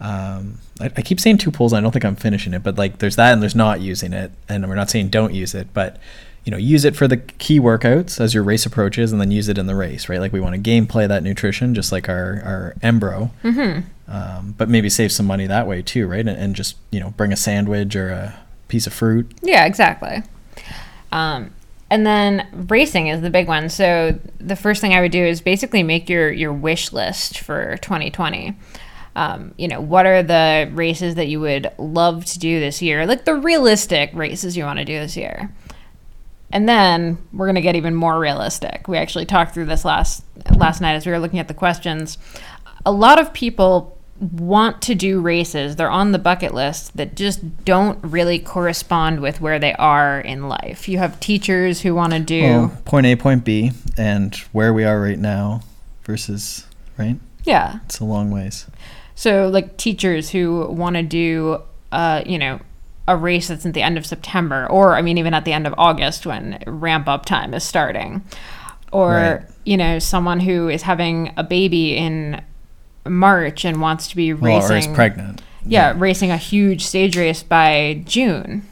Um, I, I keep saying two poles. I don't think I'm finishing it, but like there's that and there's not using it, and we're not saying don't use it, but you know, use it for the key workouts as your race approaches, and then use it in the race, right? Like we want to game play that nutrition, just like our our Embro, Mhm. um, but maybe save some money that way too, right? And, and just you know, bring a sandwich or a piece of fruit. Yeah, exactly. Um, and then racing is the big one. So the first thing I would do is basically make your your wish list for 2020. Um, you know, what are the races that you would love to do this year? Like the realistic races you want to do this year. And then we're gonna get even more realistic. We actually talked through this last last night as we were looking at the questions. A lot of people want to do races. They're on the bucket list that just don't really correspond with where they are in life. You have teachers who want to do Well, point A, point B, and where we are right now versus right. yeah. It's a long ways. So like teachers who want to do uh, you know, a race that's at the end of September or I mean even at the end of August when ramp up time is starting. Or, Right. you know, someone who is having a baby in March and wants to be Well, racing or is pregnant. Yeah, racing a huge stage race by June.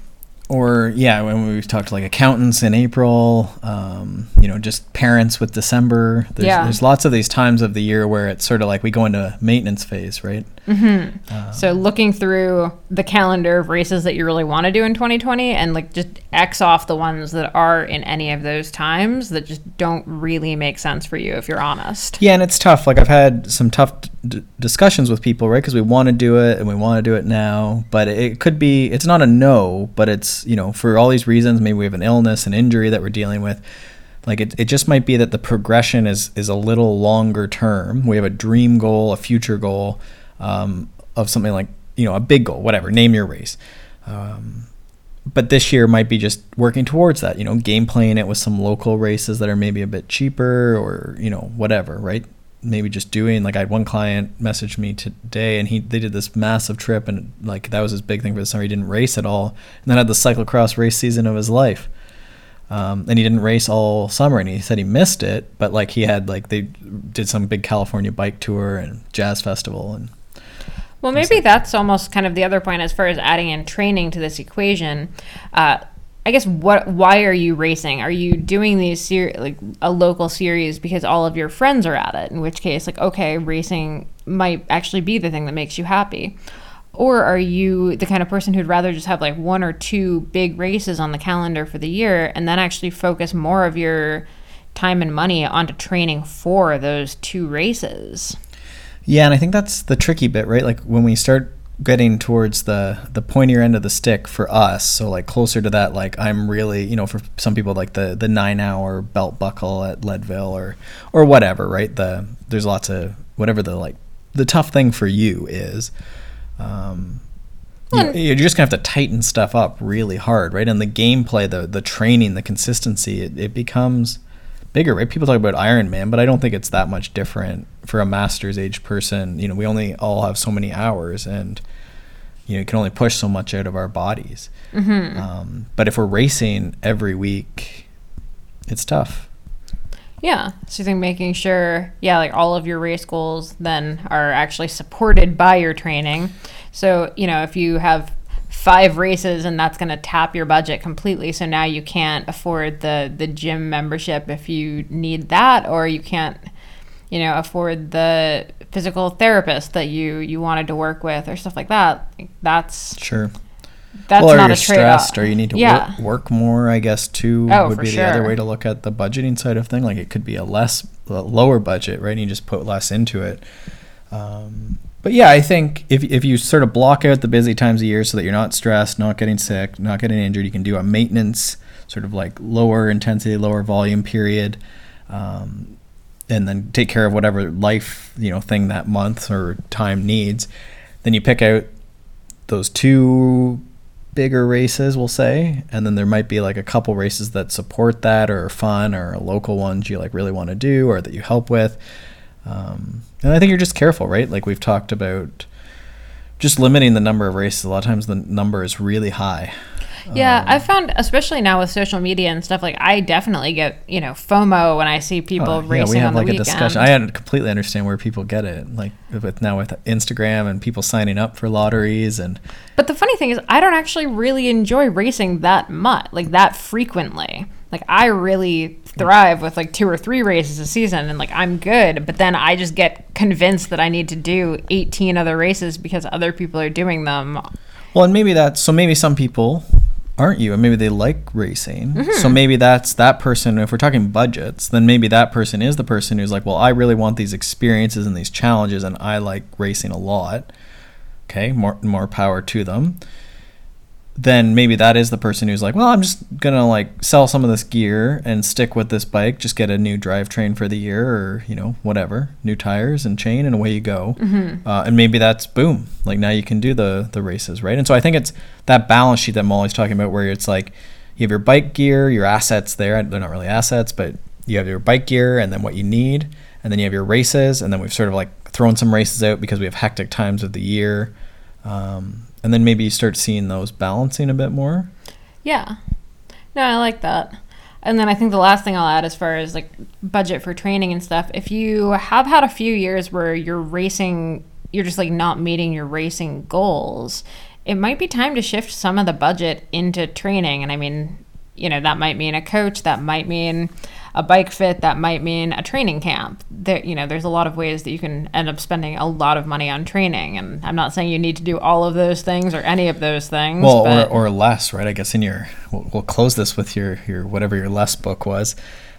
Or yeah, when we've talked to like accountants in April, um, you know, just parents with December. There's, Yeah. there's lots of these times of the year where it's sort of like we go into maintenance phase, right? Mm-hmm. so looking through the calendar of races that you really want to do in 2020 and like just X off the ones that are in any of those times that just don't really make sense for you if you're honest. Yeah, and it's tough. Like I've had some tough d- discussions with people, right? Because we want to do it and we want to do it now, but it could be it's not a no, but it's you know for all these reasons. Maybe we have an illness, an injury that we're dealing with. Like it, it just might be that the progression is is a little longer term. We have a dream goal, a future goal um, of something like you know a big goal, whatever. Name your race. Um, but this year might be just working towards that. You know, game playing it with some local races that are maybe a bit cheaper, or you know whatever, right? Maybe just doing like I had one client message me today, and he they did this massive trip, and like that was his big thing for the summer. He didn't race at all, and then had the cyclocross race season of his life. Um, and he didn't race all summer, and he said he missed it. But like he had like they did some big California bike tour and jazz festival, and Well, maybe that's almost kind of the other point as far as adding in training to this equation. Uh, I guess what? Why are you racing? Are you doing these ser- like a local series because all of your friends are at it? In which case, like, okay, racing might actually be the thing that makes you happy. Or are you the kind of person who'd rather just have like one or two big races on the calendar for the year and then actually focus more of your time and money onto training for those two races? Yeah, and I think that's the tricky bit, right? Like when we start getting towards the the pointier end of the stick for us, so like closer to that, like I'm really, you know, for some people like the the nine hour belt buckle at Leadville or or whatever, right? The there's lots of whatever the like the tough thing for you is. Um, you- you're just gonna have to tighten stuff up really hard, right? And the gameplay, the the training, the consistency, it, it becomes bigger, right? People talk about Ironman, but I don't think it's that much different for a master's age person. You know, we only all have so many hours, and you know, you can only push so much out of our bodies. Um, but if we're racing every week, it's tough. Yeah. So I think making sure, yeah, like all of your race goals then are actually supported by your training. So, you know, if you have five races and that's going to tap your budget completely, so now you can't afford the the gym membership if you need that or you can't you know, afford the physical therapist that you you wanted to work with or stuff like that. That's Sure. that's well, or not you're a trade-off. stressed, or you need to yeah. work, work more. I guess too Oh, would be the other way to look at the budgeting side of thing. Like it could be a less, a lower budget, right? And you just put less into it. Um, but yeah, I think if if you sort of block out the busy times of year so that you're not stressed, not getting sick, not getting injured, you can do a maintenance sort of like lower intensity, lower volume period. Um, and then take care of whatever life you know thing that month or time needs then you pick out those two bigger races we'll say and then there might be like a couple races that support that or fun or local ones you like really want to do or that you help with um, and i think you're just careful right like we've talked about just limiting the number of races a lot of times the number is really high Yeah, I found, especially now with social media and stuff, like I definitely get, you know, FOMO when I see people Oh, racing yeah, we have on like the a discussion. I completely understand where people get it. Like with now with Instagram and people signing up for lotteries and but the funny thing is, I don't actually really enjoy racing that much, like that frequently. Like I really thrive with like two or three races a season, and like I'm good. But then I just get convinced that I need to do 18 other races because other people are doing them. Well, and maybe that's so. Maybe some people aren't you, and maybe they like racing. Mm-hmm. So maybe that's that person. If we're talking budgets, then maybe that person is the person who's like, well, I really want these experiences and these challenges, and I like racing a lot. Okay, more more power to them. Then maybe that is the person who's like, well, I'm just gonna like sell some of this gear and stick with this bike, just get a new drivetrain for the year, or you know whatever, new tires and chain, and away you go. Uh, and maybe that's boom, like now you can do the the races, right? And so I think it's that balance sheet that Molly's talking about, where it's like you have your bike gear, your assets there. They're not really assets, but you have your bike gear and then what you need, and then you have your races, and then we've sort of like thrown some races out because we have hectic times of the year. Um, and then maybe you start seeing those balancing a bit more. Yeah. No, I like that. And then I think the last thing I'll add as far as like budget for training and stuff, if you have had a few years where you're racing, you're just like not meeting your racing goals, it might be time to shift some of the budget into training. And I mean, you know, that might mean a coach, that might mean a bike fit, that might mean a training camp. There, you know, there's a lot of ways that you can end up spending a lot of money on training. And I'm not saying you need to do all of those things or any of those things. Well, but or, or less, right? I guess in your, we'll, we'll close this with your, your, whatever your less book was.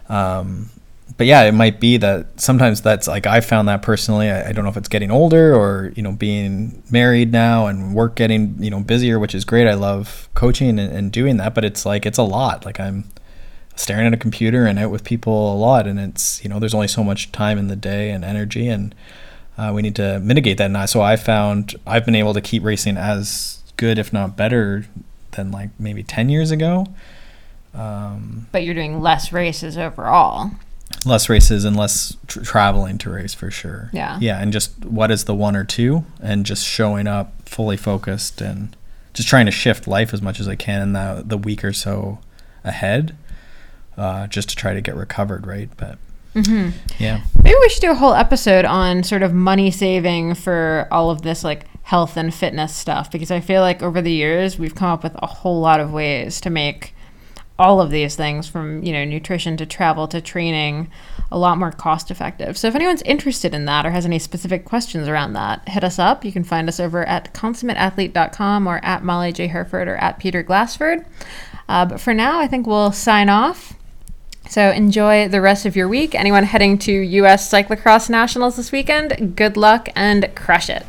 Um, but yeah, it might be that sometimes that's like I found that personally. I, I, don't know if it's getting older or you know being married now and work getting you know busier, which is great. I love coaching and, and doing that, but it's like it's a lot. Like I'm staring at a computer and out with people a lot, and it's you know there's only so much time in the day and energy, and uh, we need to mitigate that. And so I found I've been able to keep racing as good, if not better, than like maybe ten years ago. Um, but you're doing less races overall less races and less tr- traveling to race for sure. Yeah. Yeah, and just what is the one or two, and just showing up fully focused and just trying to shift life as much as I can in the the week or so ahead, uh, just to try to get recovered, right? But mm-hmm. yeah, maybe we should do a whole episode on sort of money saving for all of this like health and fitness stuff because I feel like over the years we've come up with a whole lot of ways to make all of these things from you know nutrition to travel to training a lot more cost effective so if anyone's interested in that or has any specific questions around that hit us up. You can find us over at consummateathlete.com or at molly j. Hurford or at peter glassford. Uh, but for now i think we'll sign off so enjoy the rest of your week. Anyone heading to us cyclocross nationals this weekend good luck and crush it